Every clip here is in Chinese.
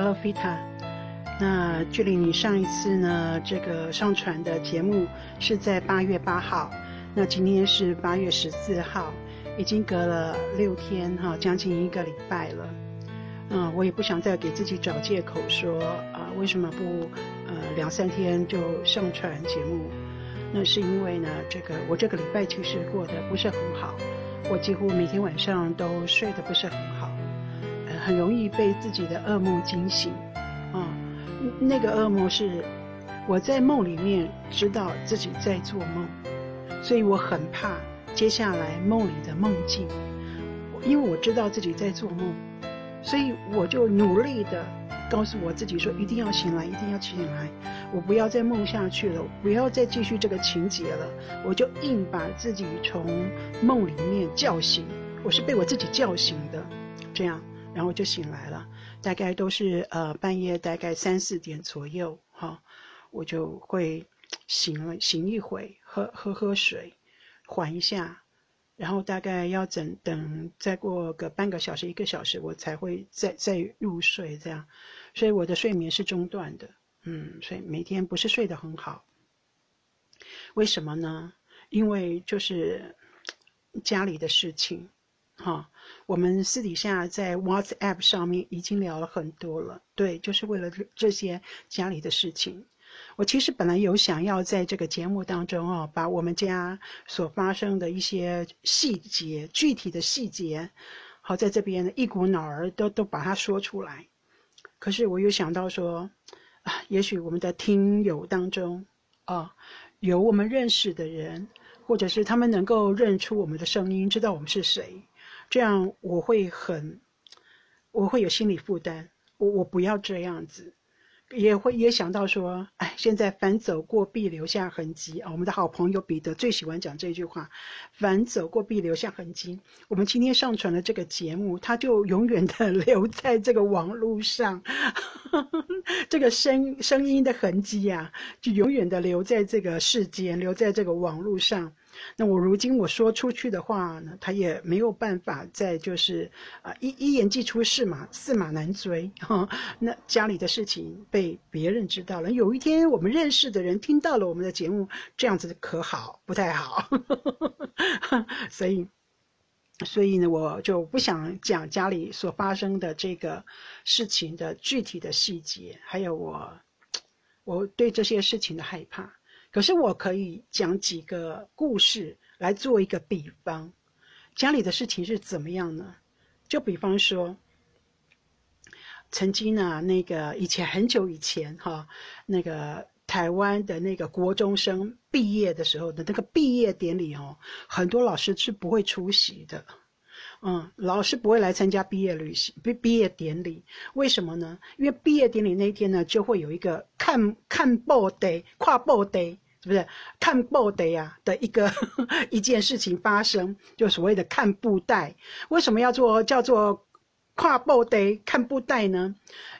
Hello Vita，那距离你上一次呢这个上传的节目是在八月八号，那今天是八月十四号，已经隔了六天哈，将近一个礼拜了。嗯，我也不想再给自己找借口说啊，为什么不呃两三天就上传节目？那是因为呢，这个我这个礼拜其实过得不是很好，我几乎每天晚上都睡得不是很好。很容易被自己的噩梦惊醒，啊，那个噩梦是我在梦里面知道自己在做梦，所以我很怕接下来梦里的梦境，因为我知道自己在做梦，所以我就努力的告诉我自己说一定要醒来，一定要醒来，我不要再梦下去了，不要再继续这个情节了，我就硬把自己从梦里面叫醒，我是被我自己叫醒的，这样。然后就醒来了，大概都是呃半夜大概三四点左右哈，我就会醒了醒一会，喝喝喝水，缓一下，然后大概要等等再过个半个小时一个小时，我才会再再入睡这样，所以我的睡眠是中断的，嗯，所以每天不是睡得很好，为什么呢？因为就是家里的事情。哈，我们私底下在 WhatsApp 上面已经聊了很多了，对，就是为了这些家里的事情。我其实本来有想要在这个节目当中哦，把我们家所发生的一些细节、具体的细节，好在这边一股脑儿都都把它说出来。可是我又想到说，啊，也许我们的听友当中，啊，有我们认识的人，或者是他们能够认出我们的声音，知道我们是谁。这样我会很，我会有心理负担。我我不要这样子，也会也想到说，哎，现在凡走过必留下痕迹啊。我们的好朋友彼得最喜欢讲这句话：凡走过必留下痕迹。我们今天上传了这个节目，它就永远的留在这个网络上，这个声声音的痕迹呀，就永远的留在这个世间，留在这个网络上。那我如今我说出去的话呢，他也没有办法再就是啊一一言既出驷马驷马难追哈。那家里的事情被别人知道了，有一天我们认识的人听到了我们的节目，这样子可好？不太好。所以，所以呢，我就不想讲家里所发生的这个事情的具体的细节，还有我我对这些事情的害怕。可是我可以讲几个故事来做一个比方，家里的事情是怎么样呢？就比方说，曾经呢，那个以前很久以前哈，那个台湾的那个国中生毕业的时候的那个毕业典礼哦，很多老师是不会出席的。嗯，老师不会来参加毕业旅行、毕毕业典礼，为什么呢？因为毕业典礼那天呢，就会有一个看看报 day、跨报 day，是不是看布袋呀的一个 一件事情发生，就所谓的看布袋。为什么要做叫做跨步得看布袋呢？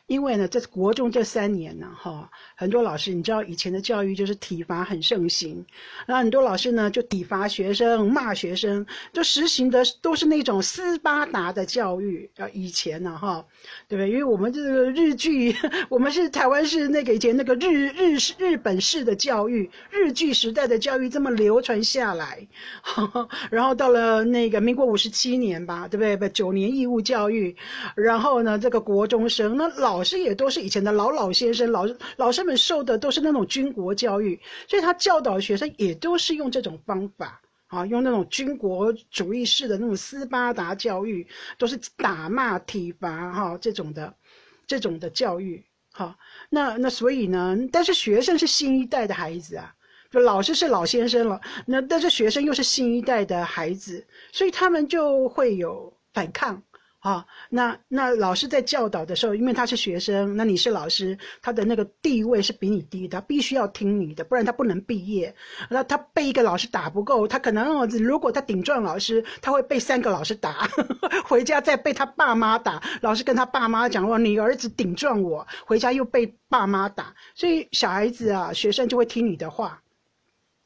因为呢，这国中这三年呢，哈，很多老师，你知道以前的教育就是体罚很盛行，然后很多老师呢就体罚学生、骂学生，就实行的都是那种斯巴达的教育啊。以前呢，哈，对不对？因为我们这个日剧，我们是台湾是那个以前那个日日日本式的教育，日剧时代的教育这么流传下来，然后到了那个民国五十七年吧，对不对？不九年义务教育，然后呢，这个国中生那老。师也都是以前的老老先生，老老师们受的都是那种军国教育，所以他教导学生也都是用这种方法啊，用那种军国主义式的那种斯巴达教育，都是打骂体罚哈这种的，这种的教育哈。那那所以呢，但是学生是新一代的孩子啊，就老师是老先生了，那但是学生又是新一代的孩子，所以他们就会有反抗。啊，那那老师在教导的时候，因为他是学生，那你是老师，他的那个地位是比你低的，必须要听你的，不然他不能毕业。那他被一个老师打不够，他可能如果他顶撞老师，他会被三个老师打，回家再被他爸妈打。老师跟他爸妈讲说：“你儿子顶撞我，回家又被爸妈打。”所以小孩子啊，学生就会听你的话。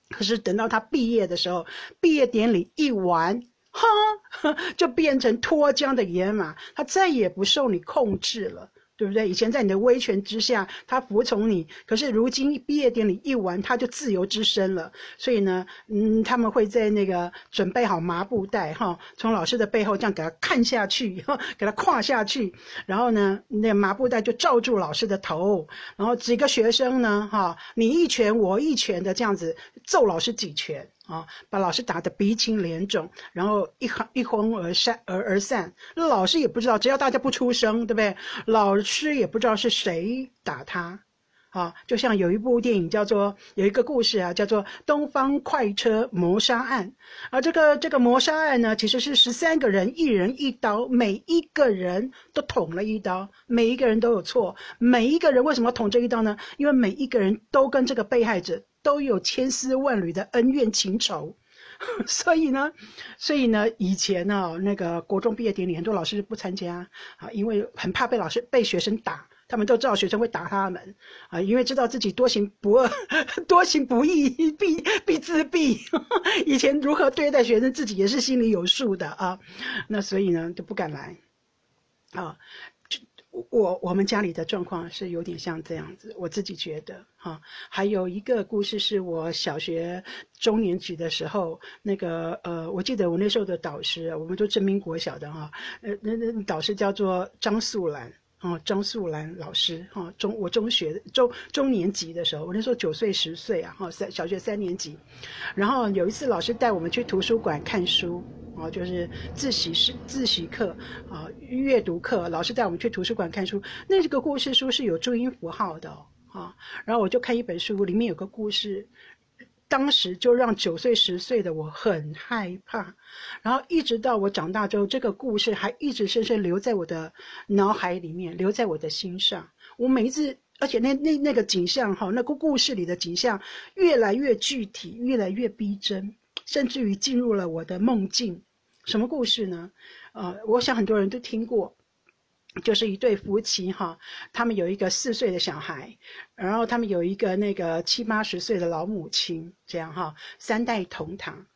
可是等到他毕业的时候，毕业典礼一完。哈，就变成脱缰的野马，他再也不受你控制了。对不对？以前在你的威权之下，他服从你，可是如今毕业典礼一完，他就自由之身了。所以呢，嗯，他们会在那个准备好麻布袋，哈，从老师的背后这样给他看下去，给他跨下去，然后呢，那麻布袋就罩住老师的头，然后几个学生呢，哈，你一拳我一拳的这样子揍老师几拳。啊，把老师打得鼻青脸肿，然后一哄一哄而散而而散。老师也不知道，只要大家不出声，对不对？老师也不知道是谁打他。啊，就像有一部电影叫做有一个故事啊，叫做《东方快车谋杀案》。而这个这个谋杀案呢，其实是十三个人，一人一刀，每一个人都捅了一刀，每一个人都有错。每一个人为什么捅这一刀呢？因为每一个人都跟这个被害者。都有千丝万缕的恩怨情仇，所以呢，所以呢，以前呢，那个国中毕业典礼，很多老师不参加啊，因为很怕被老师被学生打，他们都知道学生会打他们啊，因为知道自己多行不恶，多行不义必必自毙。以前如何对待学生，自己也是心里有数的啊，那所以呢，就不敢来啊。我我们家里的状况是有点像这样子，我自己觉得哈。还有一个故事是我小学中年级的时候，那个呃，我记得我那时候的导师，我们都正民国小的哈，呃，那那导师叫做张素兰。哦，张素兰老师，哈，中我中学中中年级的时候，我那时候九岁十岁啊，哈，三小学三年级，然后有一次老师带我们去图书馆看书，哦，就是自习室自习课啊，阅读课，老师带我们去图书馆看书，那这个故事书是有注音符号的，啊，然后我就看一本书，里面有个故事。当时就让九岁十岁的我很害怕，然后一直到我长大之后，这个故事还一直深深留在我的脑海里面，留在我的心上。我每一次，而且那那那个景象哈，那个故事里的景象越来越具体，越来越逼真，甚至于进入了我的梦境。什么故事呢？呃，我想很多人都听过。就是一对夫妻哈，他们有一个四岁的小孩，然后他们有一个那个七八十岁的老母亲，这样哈，三代同堂，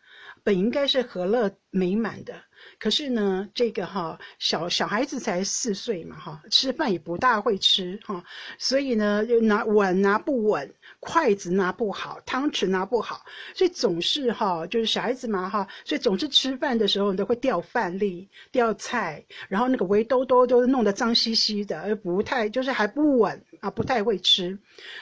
本应该是和乐美满的。可是呢，这个哈小小孩子才四岁嘛哈，吃饭也不大会吃哈，所以呢，就拿碗拿不稳，筷子拿不好，汤匙拿不好，所以总是哈，就是小孩子嘛哈，所以总是吃饭的时候都会掉饭粒、掉菜，然后那个围兜兜都弄得脏兮兮的，而不太就是还不稳啊，不太会吃。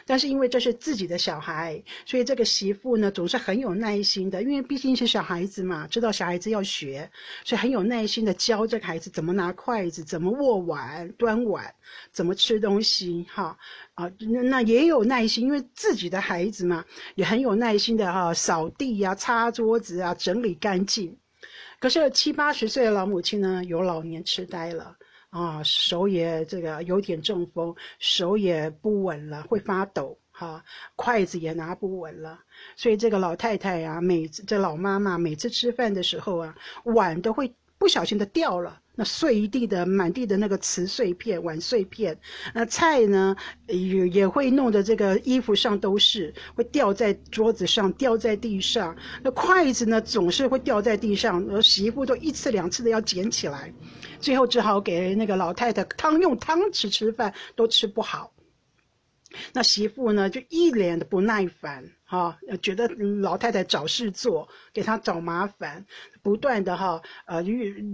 但是因为这是自己的小孩，所以这个媳妇呢总是很有耐心的，因为毕竟是小孩子嘛，知道小孩子要学。所以很有耐心的教这个孩子怎么拿筷子，怎么握碗、端碗，怎么吃东西，哈啊，那那也有耐心，因为自己的孩子嘛，也很有耐心的哈，扫地呀、擦桌子啊、整理干净。可是七八十岁的老母亲呢，有老年痴呆了啊，手也这个有点中风，手也不稳了，会发抖。哈，筷子也拿不稳了，所以这个老太太呀，每次这老妈妈每次吃饭的时候啊，碗都会不小心的掉了，那碎一地的满地的那个瓷碎片、碗碎片，那菜呢也也会弄得这个衣服上都是，会掉在桌子上、掉在地上。那筷子呢总是会掉在地上，而媳妇都一次两次的要捡起来，最后只好给那个老太太汤用汤匙吃饭都吃不好。那媳妇呢，就一脸的不耐烦，哈，觉得老太太找事做，给她找麻烦，不断的哈，呃，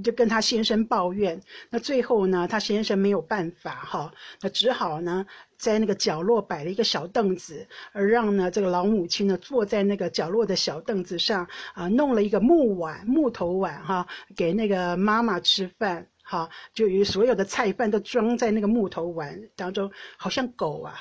就跟她先生抱怨。那最后呢，她先生没有办法，哈，那只好呢，在那个角落摆了一个小凳子，而让呢这个老母亲呢坐在那个角落的小凳子上，啊，弄了一个木碗、木头碗，哈，给那个妈妈吃饭。好，就所有的菜饭都装在那个木头碗当中，好像狗啊，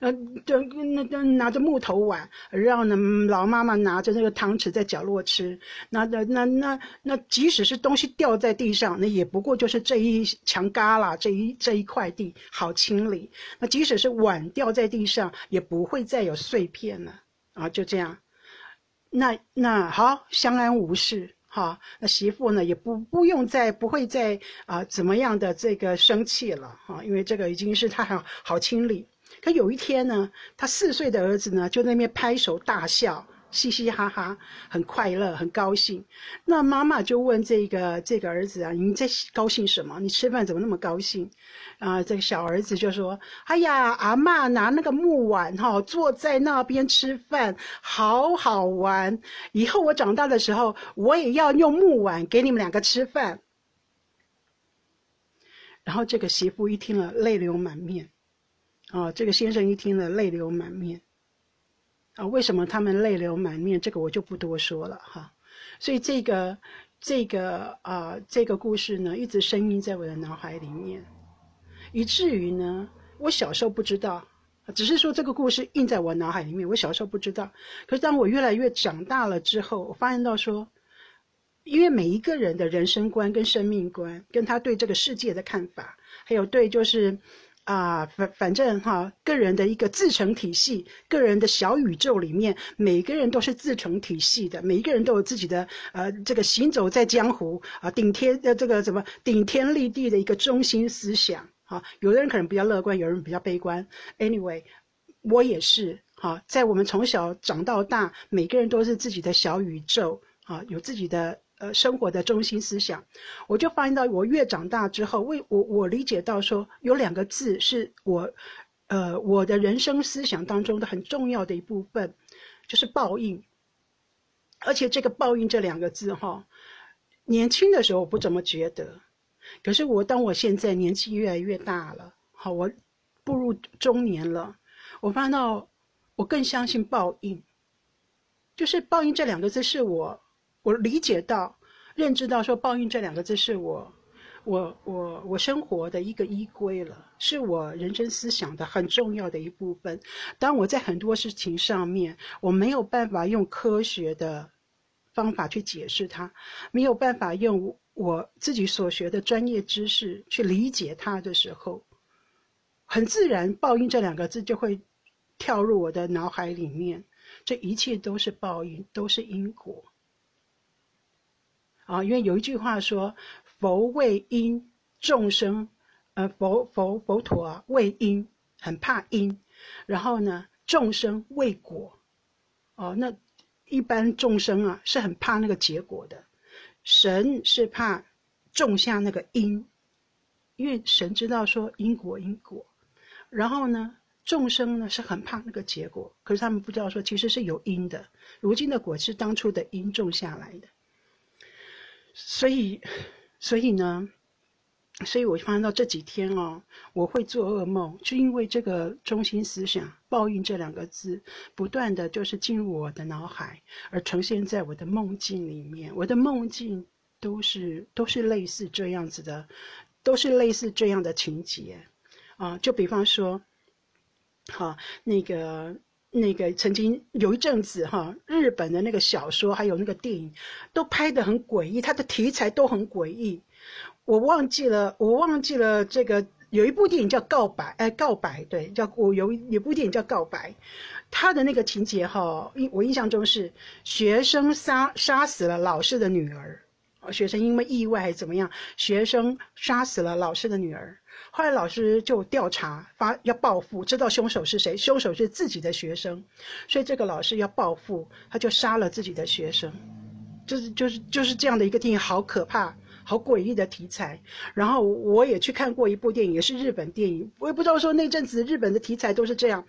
呃，就那那拿着木头碗，让呢老妈妈拿着那个汤匙在角落吃。那那那那那，即使是东西掉在地上，那也不过就是这一墙旮旯，这一这一块地好清理。那即使是碗掉在地上，也不会再有碎片了啊，就这样。那那好，相安无事。好，那媳妇呢也不不用再不会再啊怎么样的这个生气了哈，因为这个已经是他好好清理。可有一天呢，他四岁的儿子呢就在那边拍手大笑嘻嘻哈哈，很快乐，很高兴。那妈妈就问这个这个儿子啊：“你在高兴什么？你吃饭怎么那么高兴？”啊，这个小儿子就说：“哎呀，阿妈拿那个木碗哈，坐在那边吃饭，好好玩。以后我长大的时候，我也要用木碗给你们两个吃饭。”然后这个媳妇一听了，泪流满面。啊，这个先生一听了，泪流满面。啊，为什么他们泪流满面？这个我就不多说了哈。所以这个这个啊，这个故事呢，一直深印在我的脑海里面，以至于呢，我小时候不知道，只是说这个故事印在我脑海里面。我小时候不知道，可是当我越来越长大了之后，我发现到说，因为每一个人的人生观跟生命观，跟他对这个世界的看法，还有对就是。啊，反反正哈，个人的一个自成体系，个人的小宇宙里面，每个人都是自成体系的，每一个人都有自己的呃，这个行走在江湖啊，顶天的这个什么顶天立地的一个中心思想啊。有的人可能比较乐观，有人比较悲观。Anyway，我也是哈，在我们从小长到大，每个人都是自己的小宇宙啊，有自己的。呃，生活的中心思想，我就发现到，我越长大之后，为我我理解到说，有两个字是我，呃，我的人生思想当中的很重要的一部分，就是报应。而且这个报应这两个字哈，年轻的时候我不怎么觉得，可是我当我现在年纪越来越大了，好，我步入中年了，我发现到我更相信报应，就是报应这两个字是我。我理解到、认知到，说“报应”这两个字是我、我、我、我生活的一个依归了，是我人生思想的很重要的一部分。当我在很多事情上面，我没有办法用科学的方法去解释它，没有办法用我自己所学的专业知识去理解它的时候，很自然，“报应”这两个字就会跳入我的脑海里面。这一切都是报应，都是因果。啊，因为有一句话说：“佛畏因，众生，呃，佛佛佛陀啊，畏因，很怕因，然后呢，众生畏果，哦，那一般众生啊是很怕那个结果的，神是怕种下那个因，因为神知道说因果因果，然后呢，众生呢是很怕那个结果，可是他们不知道说其实是有因的，如今的果是当初的因种下来的。”所以，所以呢，所以我发现到这几天哦，我会做噩梦，就因为这个中心思想“报应”这两个字，不断的就是进入我的脑海，而呈现在我的梦境里面。我的梦境都是都是类似这样子的，都是类似这样的情节啊。就比方说，好那个。那个曾经有一阵子哈，日本的那个小说还有那个电影，都拍得很诡异，它的题材都很诡异。我忘记了，我忘记了这个有一部电影叫《告白》，哎，《告白》对，叫我有有部电影叫《告白》，他的那个情节哈，印我印象中是学生杀杀死了老师的女儿，学生因为意外还怎么样，学生杀死了老师的女儿。后来老师就调查，发要报复，知道凶手是谁？凶手是自己的学生，所以这个老师要报复，他就杀了自己的学生，就是就是就是这样的一个电影，好可怕，好诡异的题材。然后我也去看过一部电影，也是日本电影，我也不知道说那阵子日本的题材都是这样。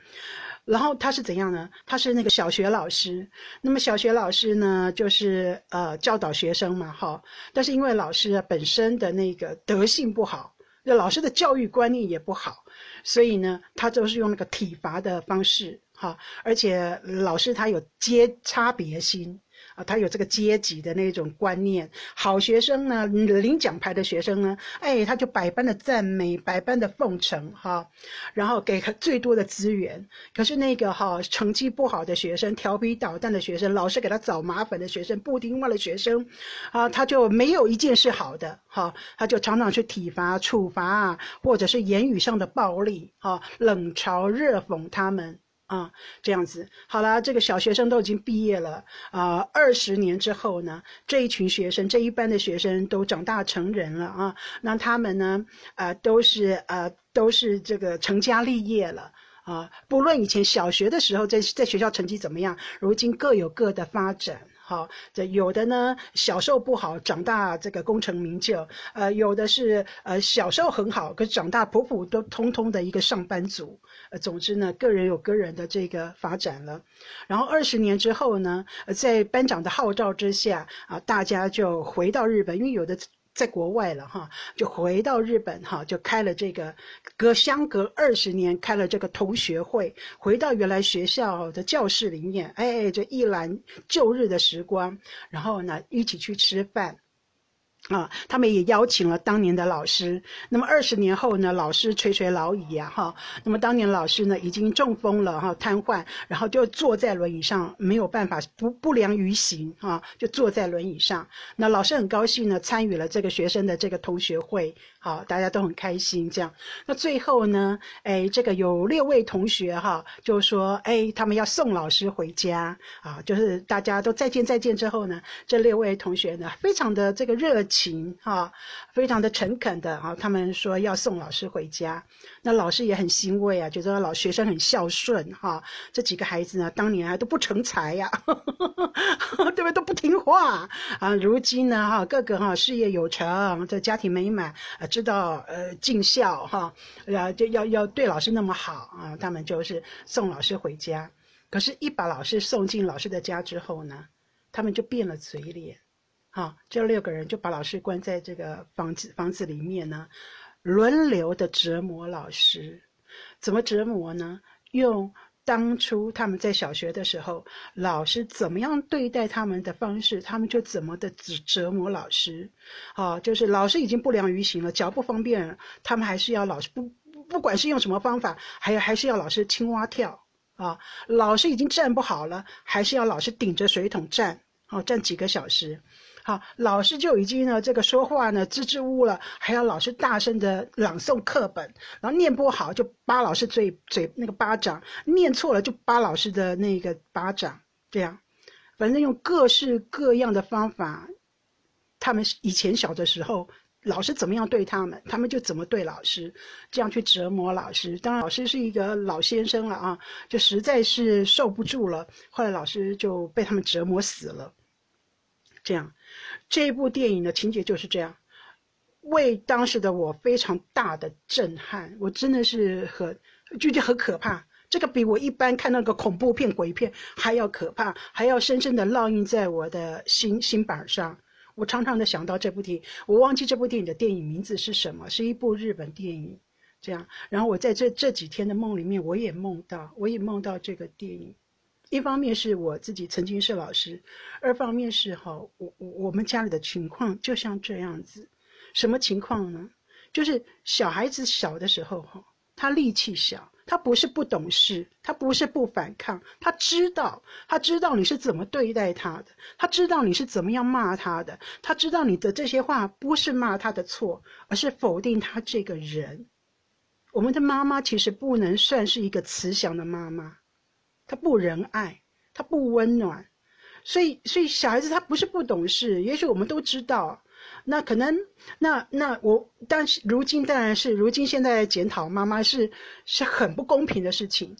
然后他是怎样呢？他是那个小学老师，那么小学老师呢，就是呃教导学生嘛，哈。但是因为老师本身的那个德性不好。那老师的教育观念也不好，所以呢，他都是用那个体罚的方式，哈，而且老师他有接差别心。啊，他有这个阶级的那种观念。好学生呢，领奖牌的学生呢，哎，他就百般的赞美，百般的奉承，哈，然后给他最多的资源。可是那个哈成绩不好的学生，调皮捣蛋的学生，老是给他找麻烦的学生，不听话的学生，啊，他就没有一件事好的，哈，他就常常去体罚、处罚啊，或者是言语上的暴力，哈，冷嘲热讽他们。啊，这样子好了，这个小学生都已经毕业了啊。二十年之后呢，这一群学生，这一班的学生都长大成人了啊。那他们呢，呃，都是呃，都是这个成家立业了啊，不论以前小学的时候在在学校成绩怎么样，如今各有各的发展。好，这有的呢，小时候不好，长大这个功成名就。呃，有的是呃小时候很好，可是长大普普都通通的一个上班族。呃，总之呢，个人有个人的这个发展了。然后二十年之后呢，在班长的号召之下啊，大家就回到日本，因为有的。在国外了哈，就回到日本哈，就开了这个隔相隔二十年开了这个同学会，回到原来学校的教室里面，哎，就一览旧日的时光，然后呢，一起去吃饭。啊，他们也邀请了当年的老师。那么二十年后呢，老师垂垂老矣呀，哈。那么当年老师呢，已经中风了，哈，瘫痪，然后就坐在轮椅上，没有办法不不良于行，啊，就坐在轮椅上。那老师很高兴呢，参与了这个学生的这个同学会。好，大家都很开心，这样。那最后呢，哎，这个有六位同学哈，就说，哎，他们要送老师回家啊，就是大家都再见再见之后呢，这六位同学呢，非常的这个热情情哈，非常的诚恳的啊，他们说要送老师回家。那老师也很欣慰啊，觉得老学生很孝顺哈。这几个孩子呢，当年还都不成才呀，对不对？都不听话啊。如今呢，哈，个个哈事业有成，这家庭美满啊。知道呃尽孝哈，啊就要要对老师那么好啊，他们就是送老师回家。可是，一把老师送进老师的家之后呢，他们就变了嘴脸，啊，这六个人就把老师关在这个房子房子里面呢，轮流的折磨老师。怎么折磨呢？用。当初他们在小学的时候，老师怎么样对待他们的方式，他们就怎么的折折磨老师。啊，就是老师已经不良于行了，脚不方便，他们还是要老师不不管是用什么方法，还有还是要老师青蛙跳啊。老师已经站不好了，还是要老师顶着水桶站，哦，站几个小时。好，老师就已经呢，这个说话呢支支吾了，还要老师大声的朗诵课本，然后念不好就扒老师嘴嘴那个巴掌，念错了就扒老师的那个巴掌，这样，反正用各式各样的方法，他们以前小的时候，老师怎么样对他们，他们就怎么对老师，这样去折磨老师。当然，老师是一个老先生了啊，就实在是受不住了，后来老师就被他们折磨死了，这样。这部电影的情节就是这样，为当时的我非常大的震撼。我真的是很觉得很可怕，这个比我一般看那个恐怖片、鬼片还要可怕，还要深深的烙印在我的心心板上。我常常的想到这部电影，我忘记这部电影的电影名字是什么，是一部日本电影。这样，然后我在这这几天的梦里面，我也梦到，我也梦到这个电影。一方面是我自己曾经是老师，二方面是哈，我我我们家里的情况就像这样子，什么情况呢？就是小孩子小的时候哈，他力气小，他不是不懂事，他不是不反抗，他知道，他知道你是怎么对待他的，他知道你是怎么样骂他的，他知道你的这些话不是骂他的错，而是否定他这个人。我们的妈妈其实不能算是一个慈祥的妈妈。他不仁爱，他不温暖，所以，所以小孩子他不是不懂事，也许我们都知道，那可能，那那我，但是如今当然是如今现在检讨妈妈是是很不公平的事情，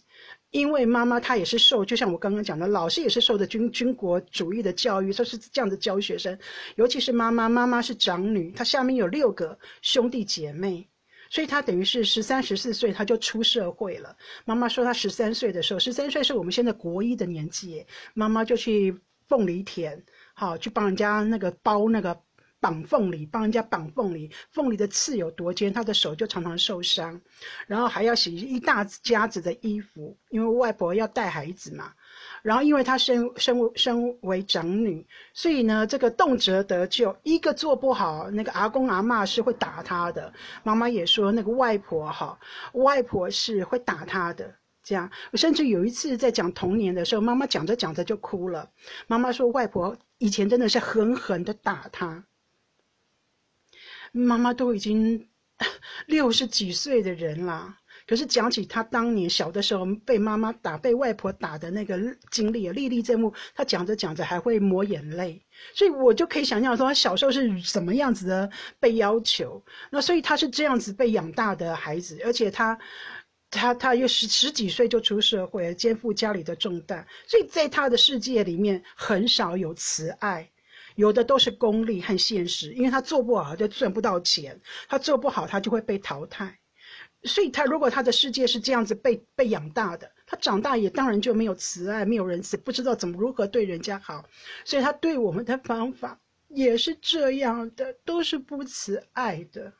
因为妈妈她也是受，就像我刚刚讲的，老师也是受的军军国主义的教育，说是这样子教学生，尤其是妈妈，妈妈是长女，她下面有六个兄弟姐妹。所以他等于是十三、十四岁他就出社会了。妈妈说他十三岁的时候，十三岁是我们现在国一的年纪，妈妈就去凤梨田，好去帮人家那个包那个绑凤梨，帮人家绑凤梨。凤梨的刺有多尖，他的手就常常受伤，然后还要洗一大家子的衣服，因为外婆要带孩子嘛。然后，因为她身身身为长女，所以呢，这个动辄得咎。一个做不好，那个阿公阿妈是会打她的。妈妈也说，那个外婆哈，外婆是会打她的。这样，甚至有一次在讲童年的时候，妈妈讲着讲着就哭了。妈妈说，外婆以前真的是狠狠的打她。妈妈都已经六十几岁的人了。可是讲起他当年小的时候被妈妈打、被外婆打的那个经历啊，历历在目。他讲着讲着还会抹眼泪，所以我就可以想象说他小时候是什么样子的被要求。那所以他是这样子被养大的孩子，而且他他他又十十几岁就出社会，肩负家里的重担，所以在他的世界里面很少有慈爱，有的都是功利和现实，因为他做不好就赚不到钱，他做不好他就会被淘汰，所以他如果他的世界是这样子被被养大的，他长大也当然就没有慈爱，没有仁慈，不知道怎么如何对人家好，所以他对我们的方法也是这样的，都是不慈爱的。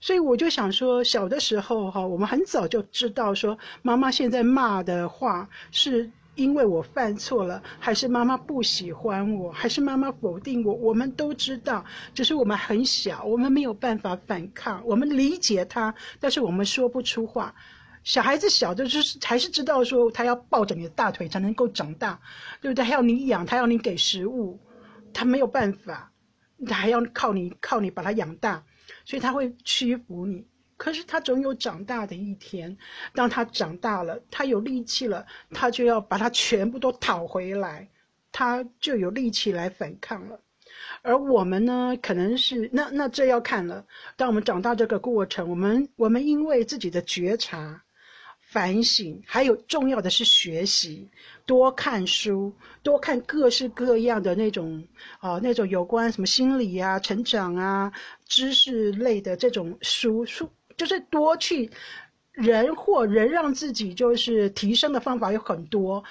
所以我就想说，小的时候哈，我们很早就知道说，妈妈现在骂的话是因为我犯错了，还是妈妈不喜欢我，还是妈妈否定我，我们都知道。只是我们很小，我们没有办法反抗，我们理解他，但是我们说不出话。小孩子小的就是还是知道说，他要抱着你的大腿才能够长大，对不对？还要你养，他要你给食物，他没有办法，他还要靠你，靠你把他养大。所以他会屈服你，可是他总有长大的一天。当他长大了，他有力气了，他就要把它全部都讨回来，他就有力气来反抗了。而我们呢，可能是那那这要看了。当我们长大这个过程，我们我们因为自己的觉察。反省，还有重要的是学习，多看书，多看各式各样的那种啊，那种有关什么心理啊、成长啊、知识类的这种书书，就是多去人或人让自己就是提升的方法有很多。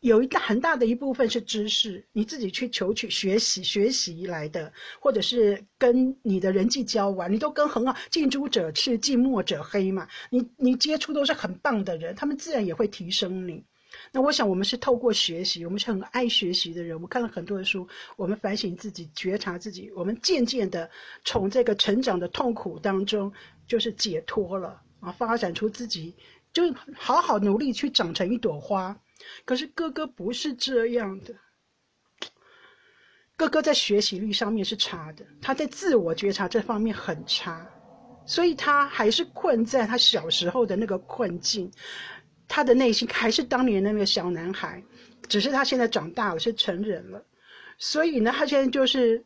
有一大很大的一部分是知识，你自己去求取、学习、学习来的，或者是跟你的人际交往，你都跟很好，近朱者赤，近墨者黑嘛。你你接触都是很棒的人，他们自然也会提升你。那我想，我们是透过学习，我们是很爱学习的人。我们看了很多的书，我们反省自己，觉察自己，我们渐渐的从这个成长的痛苦当中，就是解脱了啊，发展出自己，就好好努力去长成一朵花。可是哥哥不是这样的，哥哥在学习力上面是差的，他在自我觉察这方面很差，所以他还是困在他小时候的那个困境，他的内心还是当年那个小男孩，只是他现在长大了，是成人了，所以呢，他现在就是。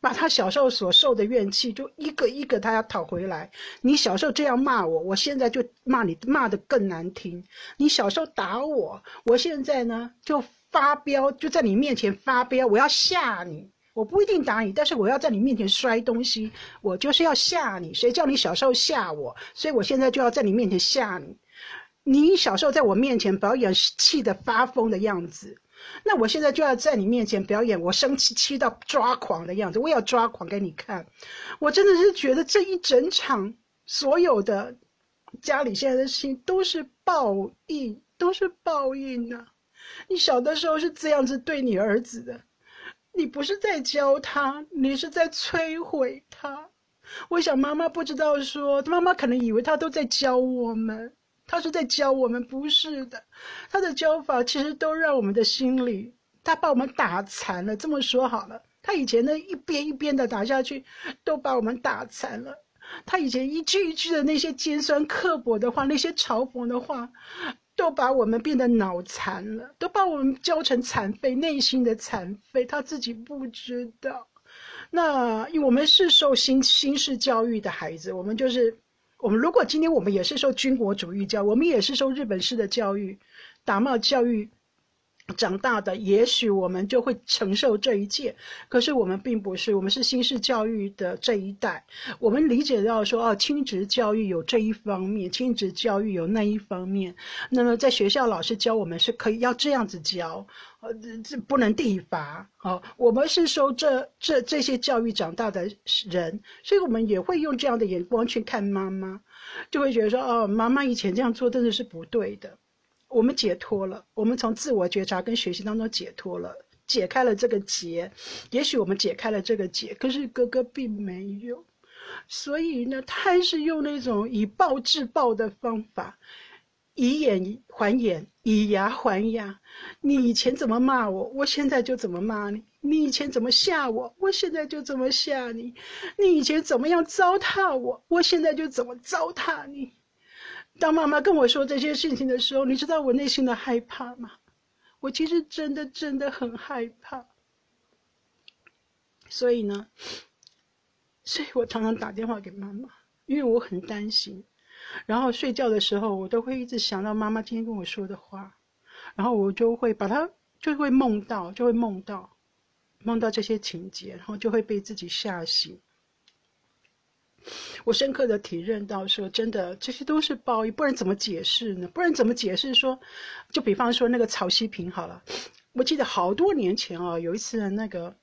把他小时候所受的怨气，就一个一个他要讨回来。你小时候这样骂我，我现在就骂你，骂得更难听。你小时候打我，我现在呢就发飙，就在你面前发飙，我要吓你。我不一定打你，但是我要在你面前摔东西，我就是要吓你。谁叫你小时候吓我？所以我现在就要在你面前吓你。你小时候在我面前表演气得发疯的样子。那我现在就要在你面前表演我生气气到抓狂的样子，我也要抓狂给你看。我真的是觉得这一整场所有的家里现在的事情都是报应，都是报应啊！你小的时候是这样子对你儿子的，你不是在教他，你是在摧毁他。我想妈妈不知道说，妈妈可能以为他都在教我们。他是在教我们，不是的。他的教法其实都让我们的心里，他把我们打残了。这么说好了，他以前呢一边一边的打下去，都把我们打残了。他以前一句一句的那些尖酸刻薄的话，那些嘲讽的话，都把我们变得脑残了，都把我们教成残废，内心的残废。他自己不知道。那我们是受新新式教育的孩子，我们就是。我们如果今天我们也是受军国主义教，我们也是受日本式的教育、打骂教育长大的，也许我们就会承受这一切。可是我们并不是，我们是新式教育的这一代，我们理解到说，哦，亲职教育有这一方面，亲职教育有那一方面。那么在学校老师教我们是可以要这样子教。呃，这不能体罚。好，我们是受这这这些教育长大的人，所以我们也会用这样的眼光去看妈妈，就会觉得说，哦，妈妈以前这样做真的是不对的。我们解脱了，我们从自我觉察跟学习当中解脱了，解开了这个结。也许我们解开了这个结，可是哥哥并没有，所以呢，他还是用那种以暴制暴的方法。以眼还眼，以牙还牙。你以前怎么骂我，我现在就怎么骂你；你以前怎么吓我，我现在就怎么吓你；你以前怎么样糟蹋我，我现在就怎么糟蹋你。当妈妈跟我说这些事情的时候，你知道我内心的害怕吗？我其实真的真的很害怕。所以呢，所以我常常打电话给妈妈，因为我很担心。然后睡觉的时候，我都会一直想到妈妈今天跟我说的话，然后我就会把它就会梦到，就会梦到，梦到这些情节，然后就会被自己吓醒。我深刻的体认到，说真的，这些都是报应，不然怎么解释呢？不然怎么解释说，就比方说那个曹希平好了，我记得好多年前哦，有一次那个。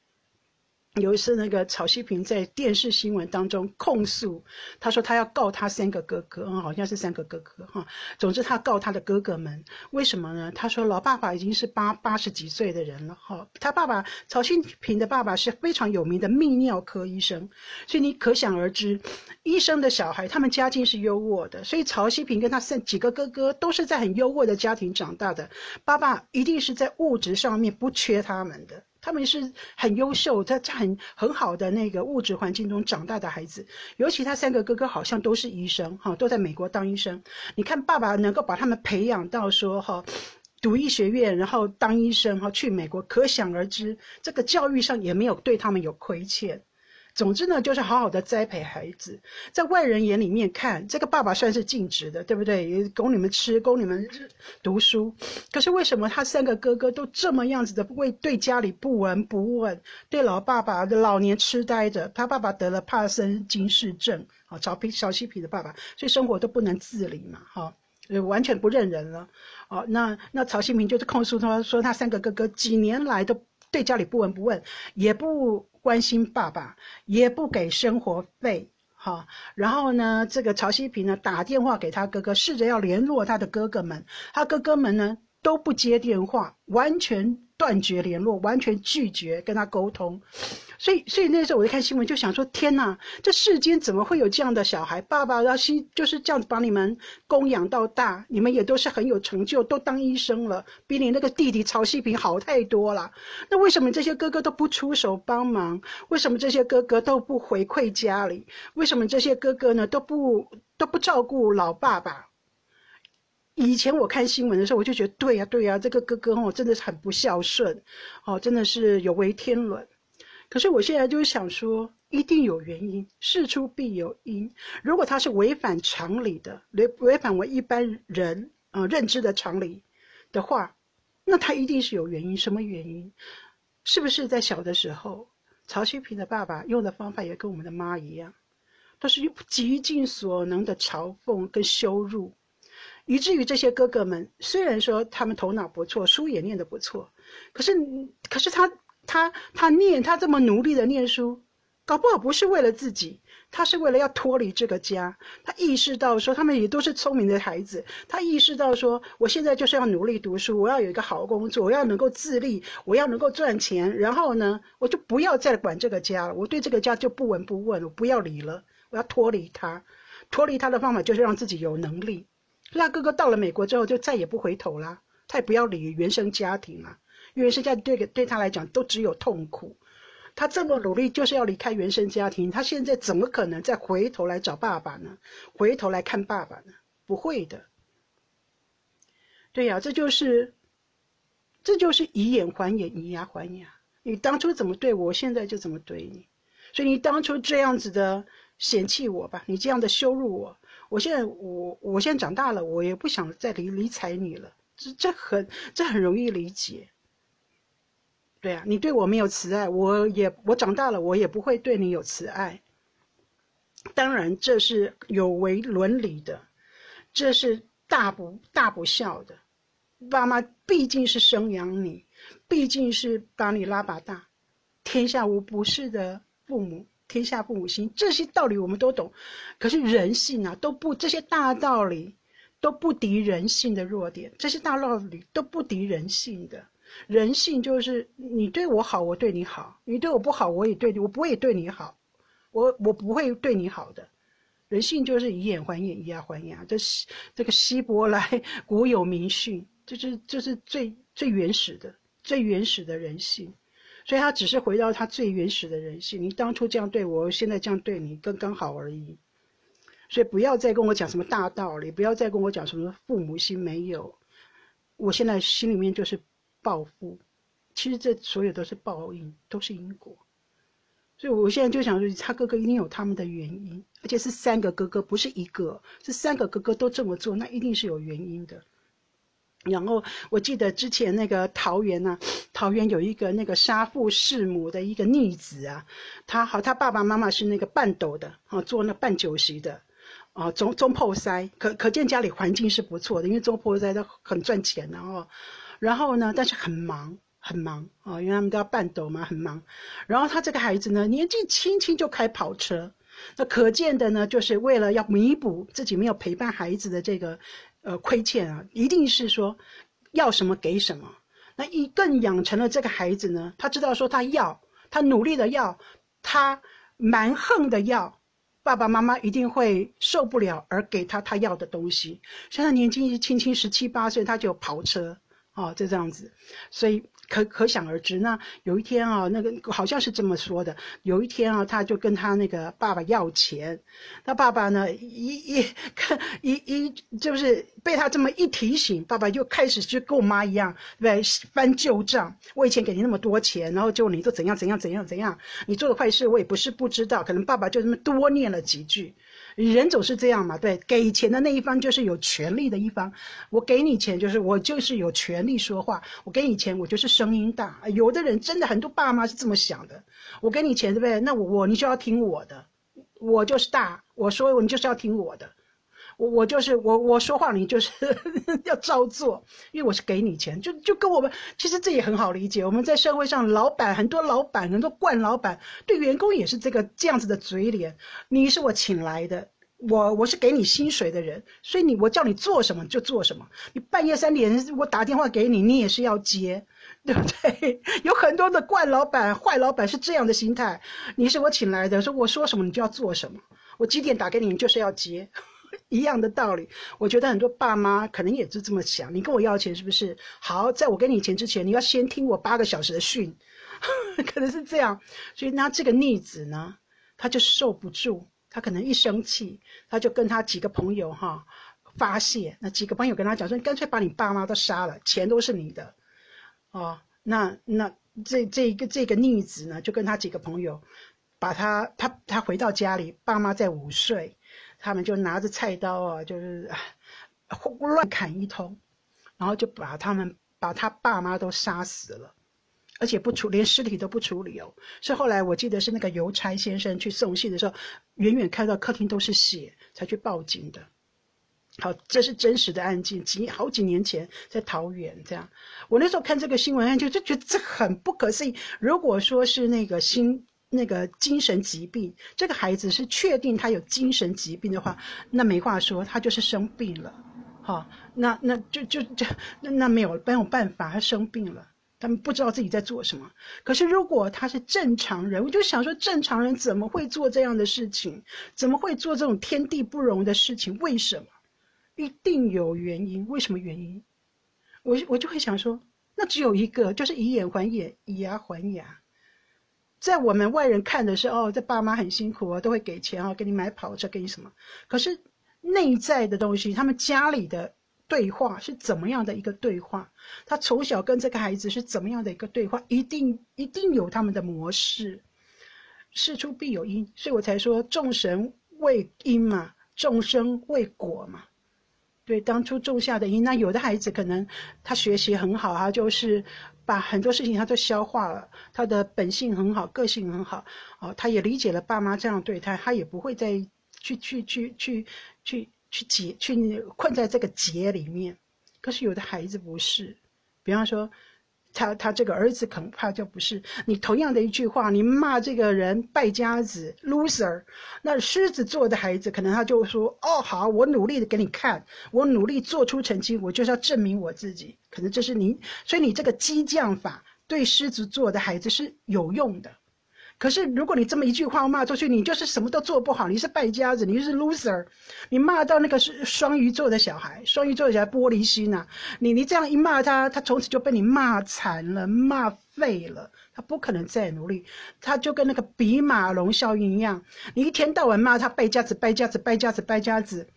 有一次，那个曹希平在电视新闻当中控诉，他说他要告他三个哥哥，嗯，好像是三个哥哥哈。总之，他告他的哥哥们，为什么呢？他说老爸爸已经是八八十几岁的人了哈。他爸爸曹希平的爸爸是非常有名的泌尿科医生，所以你可想而知，医生的小孩他们家境是优渥的，所以曹希平跟他三几个哥哥都是在很优渥的家庭长大的，爸爸一定是在物质上面不缺他们的。他们是很优秀，在很很好的那个物质环境中长大的孩子，尤其他三个哥哥好像都是医生，哈，都在美国当医生。你看，爸爸能够把他们培养到说，哈，读医学院，然后当医生，哈，去美国，可想而知，这个教育上也没有对他们有亏欠。总之呢，就是好好的栽培孩子，在外人眼里面看，这个爸爸算是尽职的，对不对？也供你们吃，供你们读书。可是为什么他三个哥哥都这么样子的，为对家里不闻不问，对老爸爸的老年痴呆着？他爸爸得了帕森金氏症，啊，曹皮小西皮的爸爸，所以生活都不能自理嘛，哈，完全不认人了。哦，那那曹新平就是控诉他说，他三个哥哥几年来都对家里不闻不问，也不。关心爸爸，也不给生活费，哈。然后呢，这个曹希平呢打电话给他哥哥，试着要联络他的哥哥们，他哥哥们呢都不接电话，完全断绝联络，完全拒绝跟他沟通。所以，所以那时候我在看新闻，就想说：天哪，这世间怎么会有这样的小孩？爸爸要心就是这样子把你们供养到大，你们也都是很有成就，都当医生了，比你那个弟弟曹希平好太多了。那为什么这些哥哥都不出手帮忙？为什么这些哥哥都不回馈家里？为什么这些哥哥呢都不都不照顾老爸爸？以前我看新闻的时候，我就觉得对呀对呀，这个哥哥哦真的是很不孝顺，哦真的是有违天伦。可是我现在就是想说，一定有原因，事出必有因。如果他是违反常理的，违违反我一般人呃认知的常理的话，那他一定是有原因。什么原因？是不是在小的时候，曹希平的爸爸用的方法也跟我们的妈一样，都是极尽所能的嘲讽跟羞辱，以至于这些哥哥们虽然说他们头脑不错，书也念得不错，可是可是他。他他念他这么努力的念书，搞不好不是为了自己，他是为了要脱离这个家。他意识到说，他们也都是聪明的孩子。他意识到说，我现在就是要努力读书，我要有一个好工作，我要能够自立，我要能够赚钱。然后呢，我就不要再管这个家了，我对这个家就不闻不问，我不要理了，我要脱离他。脱离他的方法就是让自己有能力。那哥哥到了美国之后，就再也不回头了，他也不要理原生家庭了。原生家庭对对他来讲都只有痛苦，他这么努力就是要离开原生家庭，他现在怎么可能再回头来找爸爸呢？回头来看爸爸呢？不会的。对呀，这就是，这就是以眼还眼，以牙还牙。你当初怎么对我，现在就怎么对你。所以你当初这样子的嫌弃我吧，你这样的羞辱我，我现在我我现在长大了，我也不想再理理睬你了。这这很这很容易理解。对啊，你对我没有慈爱，我也我长大了，我也不会对你有慈爱。当然，这是有违伦理的，这是大不大不孝的。爸妈毕竟是生养你，毕竟是把你拉拔大。天下无不是的父母，天下父母心，这些道理我们都懂。可是人性啊，都不这些大道理都不敌人性的弱点，这些大道理都不敌人性的。人性就是你对我好，我对你好；你对我不好，我也对你，我不会对你好，我我不会对你好的。人性就是以眼还眼，以牙还牙。这这个希伯来 古有名训，这是这是最最原始的、最原始的人性。所以他只是回到他最原始的人性。你当初这样对我，现在这样对你，刚刚好而已。所以不要再跟我讲什么大道理，不要再跟我讲什么父母心没有。我现在心里面就是。报复，其实这所有都是报应，都是因果。所以我现在就想说，他哥哥一定有他们的原因，而且是三个哥哥，不是一个，是三个哥哥都这么做，那一定是有原因的。然后我记得之前那个桃园呢，桃园有一个那个杀父弑母的一个逆子啊，他好，他爸爸妈妈是那个半斗的啊，做那半酒席的，啊中中破塞，可可见家里环境是不错的，因为中破塞都很赚钱，然后，然后呢，但是很忙。很忙啊，因为他们都要办斗嘛，很忙。然后他这个孩子呢，年纪轻轻就开跑车，那可见的呢，就是为了要弥补自己没有陪伴孩子的这个呃亏欠啊，一定是说要什么给什么。那一更养成了这个孩子呢，他知道说他要，他努力的要，他蛮横的要，爸爸妈妈一定会受不了而给他他要的东西。现在年纪轻轻十七八岁，他就跑车哦，就这样子，所以。可可想而知，那有一天啊，那个好像是这么说的。有一天啊，他就跟他那个爸爸要钱，他爸爸呢一一看一一就是被他这么一提醒，爸爸就开始就跟我妈一样，对翻旧账。我以前给你那么多钱，然后就你都怎样怎样怎样怎样，你做的坏事我也不是不知道，可能爸爸就这么多念了几句。人总是这样嘛，对，给钱的那一方就是有权利的一方。我给你钱，就是我就是有权利说话。我给你钱，我就是声音大。有的人真的很多爸妈是这么想的。我给你钱，对不对？那我我你就要听我的，我就是大，我说你就是要听我的。我我就是我我说话你就是 要照做，因为我是给你钱，就就跟我们其实这也很好理解。我们在社会上，老板很多老板很多惯老板对员工也是这个这样子的嘴脸。你是我请来的，我我是给你薪水的人，所以你我叫你做什么就做什么。你半夜三点我打电话给你，你也是要接，对不对？有很多的惯老板、坏老板是这样的心态。你是我请来的，说我说什么你就要做什么。我几点打给你，你就是要接。一样的道理，我觉得很多爸妈可能也是这么想。你跟我要钱是不是？好，在我给你钱之前，你要先听我八个小时的训，可能是这样。所以那这个逆子呢，他就受不住，他可能一生气，他就跟他几个朋友哈发泄。那几个朋友跟他讲说：“你干脆把你爸妈都杀了，钱都是你的。”哦，那那这这一个这个逆子呢，就跟他几个朋友，把他他他回到家里，爸妈在午睡。他们就拿着菜刀啊，就是乱砍一通，然后就把他们把他爸妈都杀死了，而且不处连尸体都不处理哦。是后来我记得是那个邮差先生去送信的时候，远远看到客厅都是血，才去报警的。好，这是真实的案件，几好几年前在桃园这样。我那时候看这个新闻案件，就觉得这很不可思议。如果说是那个新。那个精神疾病，这个孩子是确定他有精神疾病的话，那没话说，他就是生病了，好，那那就就就那那没有没有办法，他生病了，他们不知道自己在做什么。可是如果他是正常人，我就想说，正常人怎么会做这样的事情？怎么会做这种天地不容的事情？为什么？一定有原因。为什么原因？我我就会想说，那只有一个，就是以眼还眼，以牙还牙。在我们外人看的是哦，这爸妈很辛苦啊，都会给钱啊，给你买跑车，给你什么？可是内在的东西，他们家里的对话是怎么样的一个对话？他从小跟这个孩子是怎么样的一个对话？一定一定有他们的模式，事出必有因，所以我才说众神为因嘛，众生为果嘛。对，当初种下的因，那有的孩子可能他学习很好，他就是把很多事情他都消化了，他的本性很好，个性很好，哦，他也理解了爸妈这样对他，他也不会再去去去去去去解去困在这个结里面。可是有的孩子不是，比方说。他他这个儿子恐怕就不是你同样的一句话，你骂这个人败家子 loser，那狮子座的孩子可能他就说哦好，我努力的给你看，我努力做出成绩，我就是要证明我自己。可能这是你，所以你这个激将法对狮子座的孩子是有用的。可是，如果你这么一句话骂出去，你就是什么都做不好，你是败家子，你是 loser，你骂到那个是双鱼座的小孩，双鱼座的小孩玻璃心呐，你你这样一骂他，他从此就被你骂惨了，骂废了，他不可能再努力，他就跟那个比马龙效应一样，你一天到晚骂他败家子，败家子，败家子，败家子，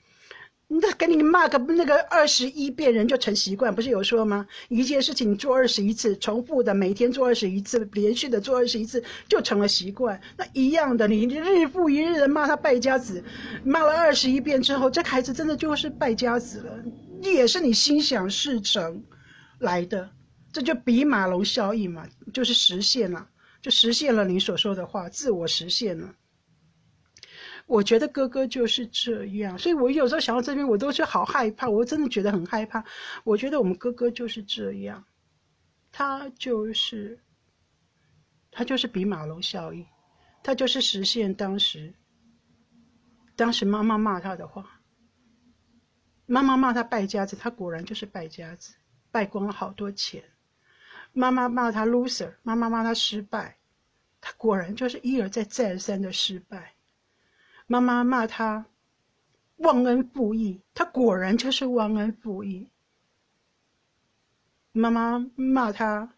那给你骂个那个二十一遍，人就成习惯，不是有说吗？一件事情做二十一次，重复的，每天做二十一次，连续的做二十一次，就成了习惯。那一样的，你日复一日的骂他败家子，骂了二十一遍之后，这孩子真的就是败家子了，也是你心想事成来的，这就比马龙效应嘛，就是实现了，就实现了你所说的话，自我实现了。我觉得哥哥就是这样，所以我有时候想到这边，我都是好害怕，我真的觉得很害怕。我觉得我们哥哥就是这样，他就是，他就是比马龙效应，他就是实现当时，当时妈妈骂他的话，妈妈骂他败家子，他果然就是败家子，败光了好多钱。妈妈骂他 loser，妈妈骂他失败，他果然就是一而再再而三的失败。妈妈骂他忘恩负义，他果然就是忘恩负义。妈妈骂他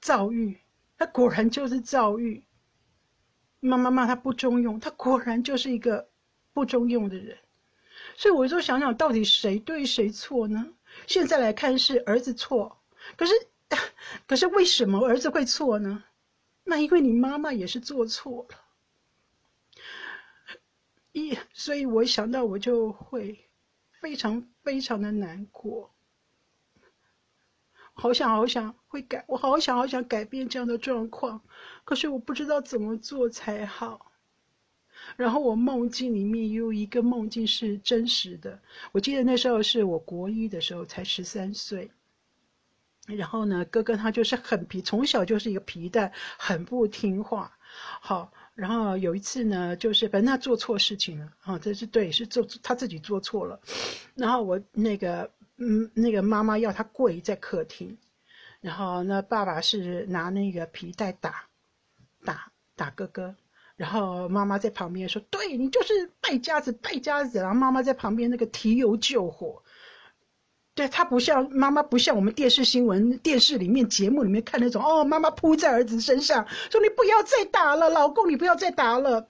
躁郁，他果然就是躁郁。妈妈骂他不中用，他果然就是一个不中用的人。所以我就想想到底谁对谁错呢？现在来看是儿子错，可是可是为什么儿子会错呢？那因为你妈妈也是做错了。一，所以我想到我就会非常非常的难过，好想好想会改，我好想好想改变这样的状况，可是我不知道怎么做才好。然后我梦境里面有一个梦境是真实的，我记得那时候是我国一的时候，才十三岁。然后呢，哥哥他就是很皮，从小就是一个皮蛋，很不听话。好。然后有一次呢，就是反正他做错事情了啊，这是对，是做他自己做错了。然后我那个嗯，那个妈妈要他跪在客厅，然后那爸爸是拿那个皮带打打打哥哥，然后妈妈在旁边说：“对你就是败家子，败家子。”然后妈妈在旁边那个提油救火。他不像妈妈，不像我们电视新闻、电视里面节目里面看那种哦，妈妈扑在儿子身上说：“你不要再打了，老公，你不要再打了，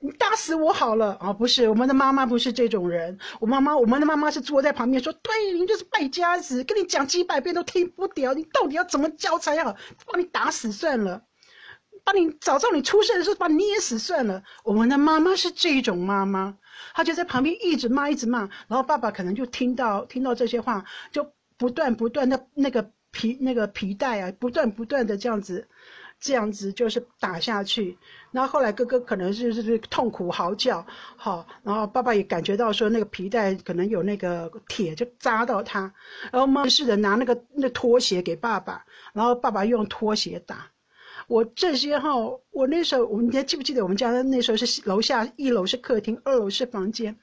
你打死我好了。”啊，不是，我们的妈妈不是这种人。我妈妈，我们的妈妈是坐在旁边说：“对，你就是败家子，跟你讲几百遍都听不掉，你到底要怎么教才好？把你打死算了，把你早知道你出生的时候把你捏死算了。”我们的妈妈是这种妈妈。他就在旁边一直骂，一直骂，然后爸爸可能就听到听到这些话，就不断不断的那个皮那个皮带啊，不断不断的这样子，这样子就是打下去。然后后来哥哥可能是是痛苦嚎叫，好，然后爸爸也感觉到说那个皮带可能有那个铁就扎到他，然后妈试着拿那个那拖鞋给爸爸，然后爸爸用拖鞋打。我这些哈，我那时候，我你还记不记得我们家的那时候是楼下一楼是客厅，二楼是房间，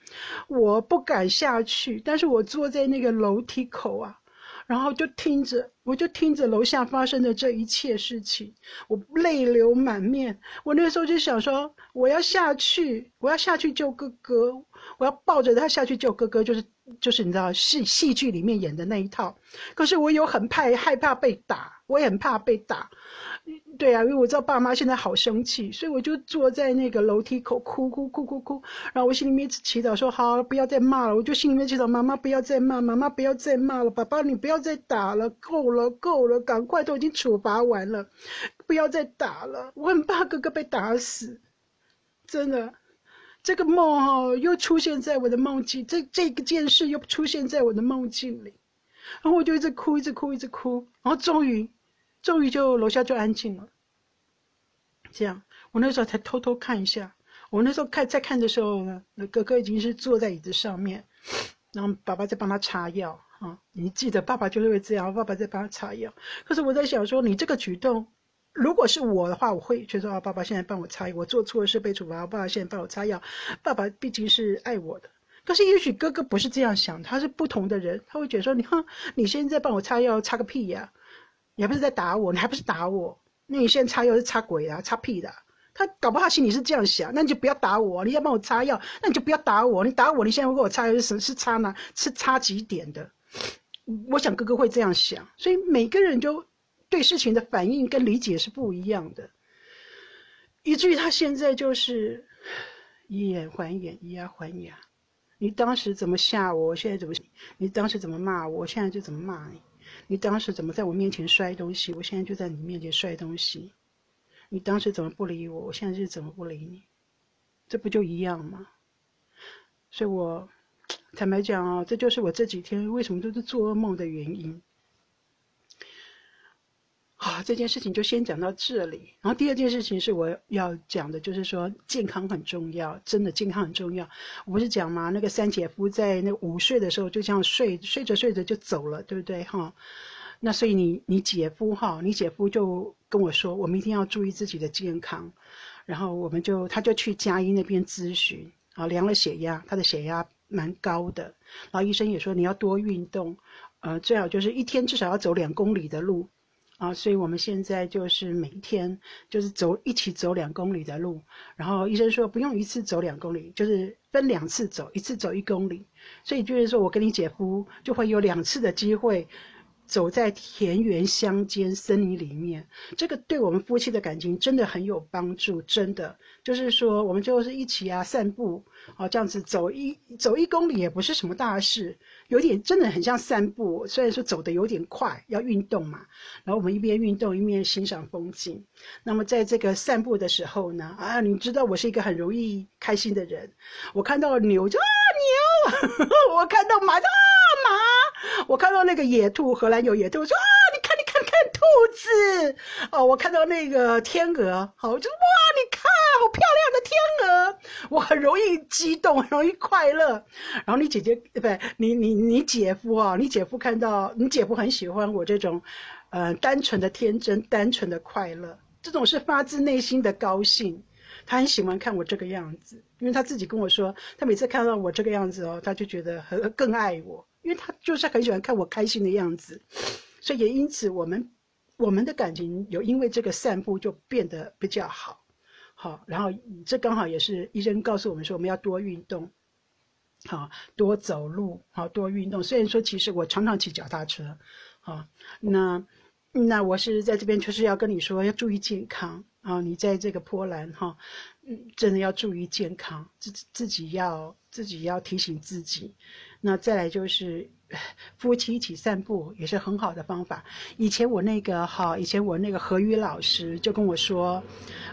我不敢下去，但是我坐在那个楼梯口啊，然后就听着，我就听着楼下发生的这一切事情，我泪流满面。我那时候就想说，我要下去，我要下去救哥哥，我要抱着他下去救哥哥，就是就是你知道戏戏剧里面演的那一套。可是我有很怕害怕被打，我也很怕被打。对啊，因为我知道爸妈现在好生气，所以我就坐在那个楼梯口哭哭哭哭哭。然后我心里面一直祈祷说：好，不要再骂了。我就心里面祈祷妈妈不要再骂，妈妈不要再骂了，爸爸你不要再打了，够了够了，赶快都已经处罚完了，不要再打了。我很怕哥哥被打死，真的。这个梦哈又出现在我的梦境，这这个件事又出现在我的梦境里，然后我就一直哭，一直哭，一直哭，然后终于。终于就楼下就安静了。这样，我那时候才偷偷看一下。我那时候看在看的时候呢，哥哥已经是坐在椅子上面，然后爸爸在帮他擦药啊。你记得，爸爸就是会这样，爸爸在帮他擦药。可是我在想说，你这个举动，如果是我的话，我会觉得啊，爸爸现在帮我擦药，我做错事被处罚，爸爸现在帮我擦药。爸爸毕竟是爱我的。可是也许哥哥不是这样想，他是不同的人，他会觉得说，你看你现在帮我擦药，擦个屁呀！你还不是在打我？你还不是打我？那你现在擦药是擦鬼的，擦屁的。他搞不好心里是这样想，那你就不要打我。你要帮我擦药，那你就不要打我。你打我，你现在给我擦药是是擦哪？是擦几点的？我想哥哥会这样想，所以每个人就对事情的反应跟理解是不一样的，以至于他现在就是以眼还眼，以牙还牙。你当时怎么吓我，我现在怎么？你当时怎么骂我，我现在就怎么骂你？你当时怎么在我面前摔东西，我现在就在你面前摔东西。你当时怎么不理我，我现在就怎么不理你？这不就一样吗？所以我坦白讲啊，这就是我这几天为什么都是做噩梦的原因。好，这件事情就先讲到这里。然后第二件事情是我要讲的，就是说健康很重要，真的健康很重要。我不是讲吗？那个三姐夫在那午睡的时候就这样睡，睡着睡着就走了，对不对？哈，那所以你你姐夫哈，你姐夫就跟我说，我们一定要注意自己的健康。然后我们就他就去嘉义那边咨询，啊，量了血压，他的血压蛮高的。然后医生也说你要多运动，呃，最好就是一天至少要走两公里的路。啊，所以我们现在就是每一天就是走一起走两公里的路，然后医生说不用一次走两公里，就是分两次走，一次走一公里，所以就是说我跟你姐夫就会有两次的机会。走在田园乡间森林里面，这个对我们夫妻的感情真的很有帮助。真的就是说，我们就是一起啊散步，哦这样子走一走一公里也不是什么大事，有点真的很像散步。虽然说走的有点快，要运动嘛。然后我们一边运动一边欣赏风景。那么在这个散步的时候呢，啊，你知道我是一个很容易开心的人。我看到牛就啊牛，我看到马就啊马。我看到那个野兔，荷兰有野兔，我说啊，你看，你看，看兔子哦。我看到那个天鹅，好，我就哇，你看，好漂亮的天鹅。我很容易激动，很容易快乐。然后你姐姐，不对，你你你姐夫啊，你姐夫看到你姐夫很喜欢我这种，呃，单纯的天真，单纯的快乐，这种是发自内心的高兴。他很喜欢看我这个样子，因为他自己跟我说，他每次看到我这个样子哦，他就觉得很更爱我。因为他就是很喜欢看我开心的样子，所以也因此我们我们的感情有因为这个散步就变得比较好，好，然后这刚好也是医生告诉我们说我们要多运动，好，多走路，好，多运动。虽然说其实我常常骑脚踏车，好，那那我是在这边就是要跟你说要注意健康啊，你在这个波兰哈，嗯，真的要注意健康，自自己要自己要提醒自己。那再来就是夫妻一起散步也是很好的方法。以前我那个哈，以前我那个何宇老师就跟我说，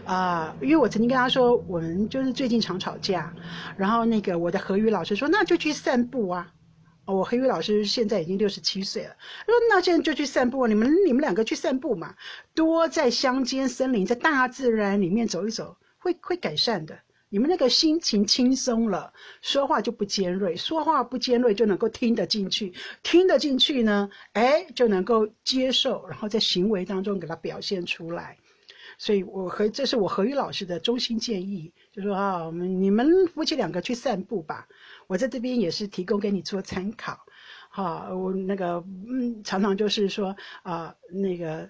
啊，因为我曾经跟他说，我们就是最近常吵架，然后那个我的何宇老师说，那就去散步啊。我何宇老师现在已经六十七岁了，说那现在就去散步，你们你们两个去散步嘛，多在乡间森林，在大自然里面走一走，会会改善的。你们那个心情轻松了，说话就不尖锐，说话不尖锐就能够听得进去，听得进去呢，哎，就能够接受，然后在行为当中给它表现出来。所以，我和这是我何宇老师的衷心建议，就说啊，你们夫妻两个去散步吧，我在这边也是提供给你做参考。好，我那个嗯，常常就是说啊，那个。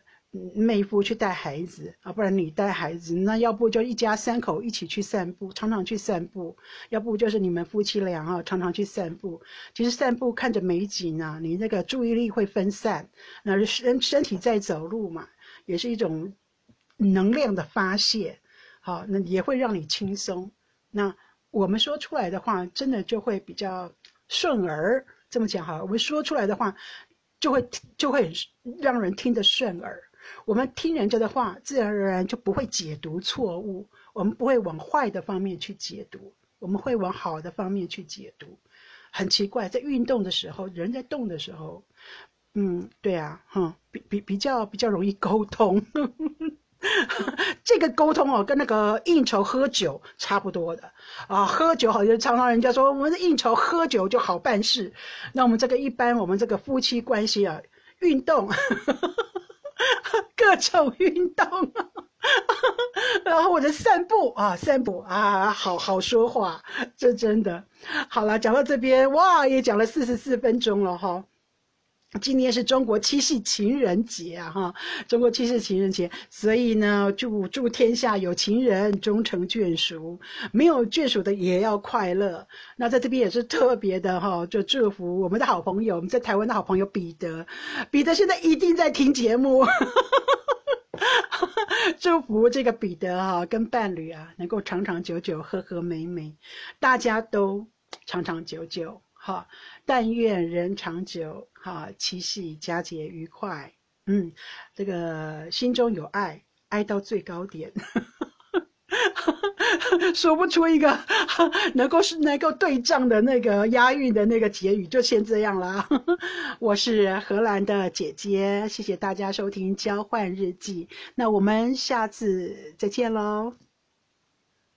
妹夫去带孩子啊，不然你带孩子，那要不就一家三口一起去散步，常常去散步；要不就是你们夫妻俩啊，常常去散步。其实散步看着美景啊，你那个注意力会分散，那身身体在走路嘛，也是一种能量的发泄。好，那也会让你轻松。那我们说出来的话，真的就会比较顺耳。这么讲哈，我们说出来的话，就会就会让人听得顺耳。我们听人家的话，自然而然就不会解读错误。我们不会往坏的方面去解读，我们会往好的方面去解读。很奇怪，在运动的时候，人在动的时候，嗯，对啊，哈，比比比较比较容易沟通。这个沟通哦，跟那个应酬喝酒差不多的啊。喝酒好像常常人家说，我们的应酬喝酒就好办事。那我们这个一般，我们这个夫妻关系啊，运动。各种运动，然后我在散步啊，散步啊，好好说话，这真的好了。讲到这边，哇，也讲了四十四分钟了哈。今天是中国七夕情人节啊，哈，中国七夕情人节，所以呢，祝祝天下有情人终成眷属，没有眷属的也要快乐。那在这边也是特别的哈，就祝福我们的好朋友，我们在台湾的好朋友彼得，彼得现在一定在听节目，祝福这个彼得哈跟伴侣啊能够长长久久，和和美美，大家都长长久久。哈，但愿人长久。哈，七夕佳节愉快。嗯，这个心中有爱，爱到最高点。说不出一个能够是能够对仗的那个押韵的那个结语，就先这样啦。我是荷兰的姐姐，谢谢大家收听交换日记，那我们下次再见喽。